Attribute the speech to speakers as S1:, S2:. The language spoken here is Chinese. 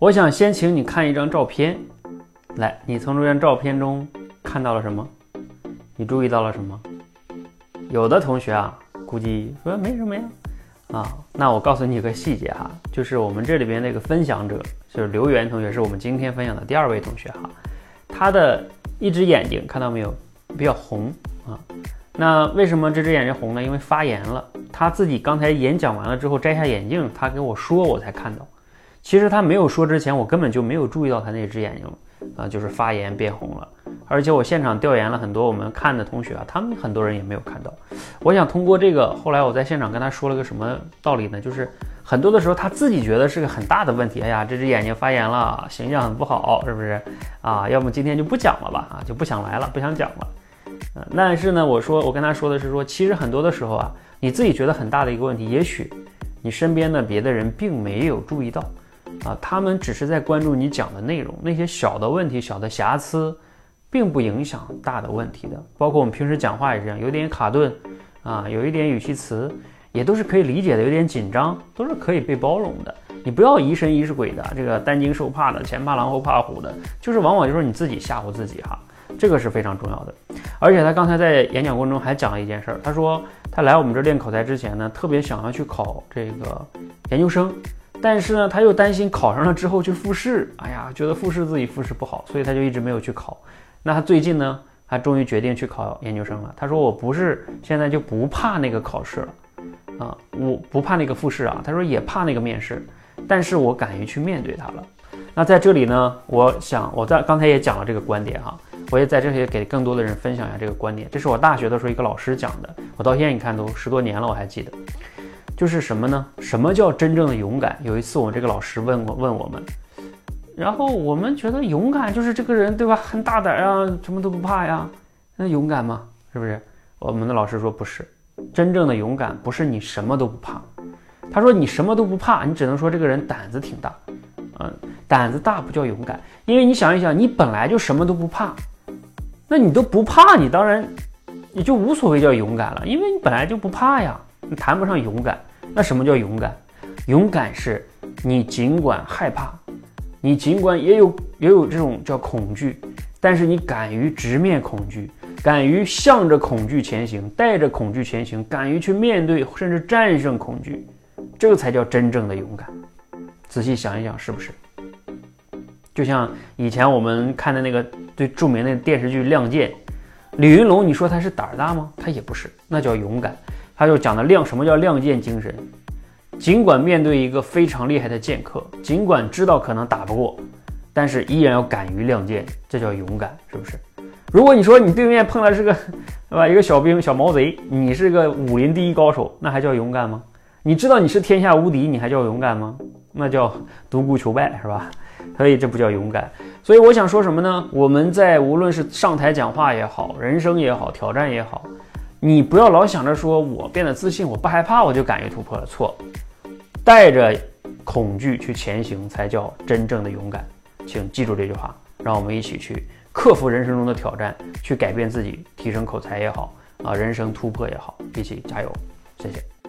S1: 我想先请你看一张照片，来，你从这张照片中看到了什么？你注意到了什么？有的同学啊，估计说没什么呀。啊，那我告诉你一个细节哈，就是我们这里边那个分享者，就是刘源同学，是我们今天分享的第二位同学哈。他的一只眼睛看到没有，比较红啊。那为什么这只眼睛红呢？因为发炎了。他自己刚才演讲完了之后摘下眼镜，他跟我说，我才看到。其实他没有说之前，我根本就没有注意到他那只眼睛啊，就是发炎变红了。而且我现场调研了很多我们看的同学啊，他们很多人也没有看到。我想通过这个，后来我在现场跟他说了个什么道理呢？就是很多的时候他自己觉得是个很大的问题。哎呀，这只眼睛发炎了，形象很不好，是不是啊？要么今天就不讲了吧，啊，就不想来了，不想讲了。嗯，但是呢，我说我跟他说的是说，其实很多的时候啊，你自己觉得很大的一个问题，也许你身边的别的人并没有注意到。啊，他们只是在关注你讲的内容，那些小的问题、小的瑕疵，并不影响大的问题的。包括我们平时讲话也是这样，有点卡顿，啊，有一点语气词，也都是可以理解的。有点紧张，都是可以被包容的。你不要疑神疑鬼的，这个担惊受怕的，前怕狼后怕虎的，就是往往就是你自己吓唬自己哈。这个是非常重要的。而且他刚才在演讲过程中还讲了一件事儿，他说他来我们这练口才之前呢，特别想要去考这个研究生。但是呢，他又担心考上了之后去复试，哎呀，觉得复试自己复试不好，所以他就一直没有去考。那他最近呢，他终于决定去考研究生了。他说：“我不是现在就不怕那个考试了，啊，我不怕那个复试啊。”他说也怕那个面试，但是我敢于去面对它了。那在这里呢，我想我在刚才也讲了这个观点哈，我也在这里给更多的人分享一下这个观点。这是我大学的时候一个老师讲的，我到现在你看都十多年了，我还记得。就是什么呢？什么叫真正的勇敢？有一次，我这个老师问过问我们，然后我们觉得勇敢就是这个人对吧，很大胆啊，什么都不怕呀，那勇敢吗？是不是？我们的老师说不是，真正的勇敢不是你什么都不怕。他说你什么都不怕，你只能说这个人胆子挺大，嗯，胆子大不叫勇敢，因为你想一想，你本来就什么都不怕，那你都不怕，你当然你就无所谓叫勇敢了，因为你本来就不怕呀，你谈不上勇敢。那什么叫勇敢？勇敢是你尽管害怕，你尽管也有也有这种叫恐惧，但是你敢于直面恐惧，敢于向着恐惧前行，带着恐惧前行，敢于去面对甚至战胜恐惧，这个才叫真正的勇敢。仔细想一想，是不是？就像以前我们看的那个最著名的电视剧《亮剑》，李云龙，你说他是胆儿大吗？他也不是，那叫勇敢。他就讲的亮，什么叫亮剑精神？尽管面对一个非常厉害的剑客，尽管知道可能打不过，但是依然要敢于亮剑，这叫勇敢，是不是？如果你说你对面碰的是个，对吧？一个小兵、小毛贼，你是个武林第一高手，那还叫勇敢吗？你知道你是天下无敌，你还叫勇敢吗？那叫独孤求败，是吧？所以这不叫勇敢。所以我想说什么呢？我们在无论是上台讲话也好，人生也好，挑战也好。你不要老想着说，我变得自信，我不害怕，我就敢于突破了。错，带着恐惧去前行，才叫真正的勇敢。请记住这句话，让我们一起去克服人生中的挑战，去改变自己，提升口才也好，啊，人生突破也好，一起加油！谢谢。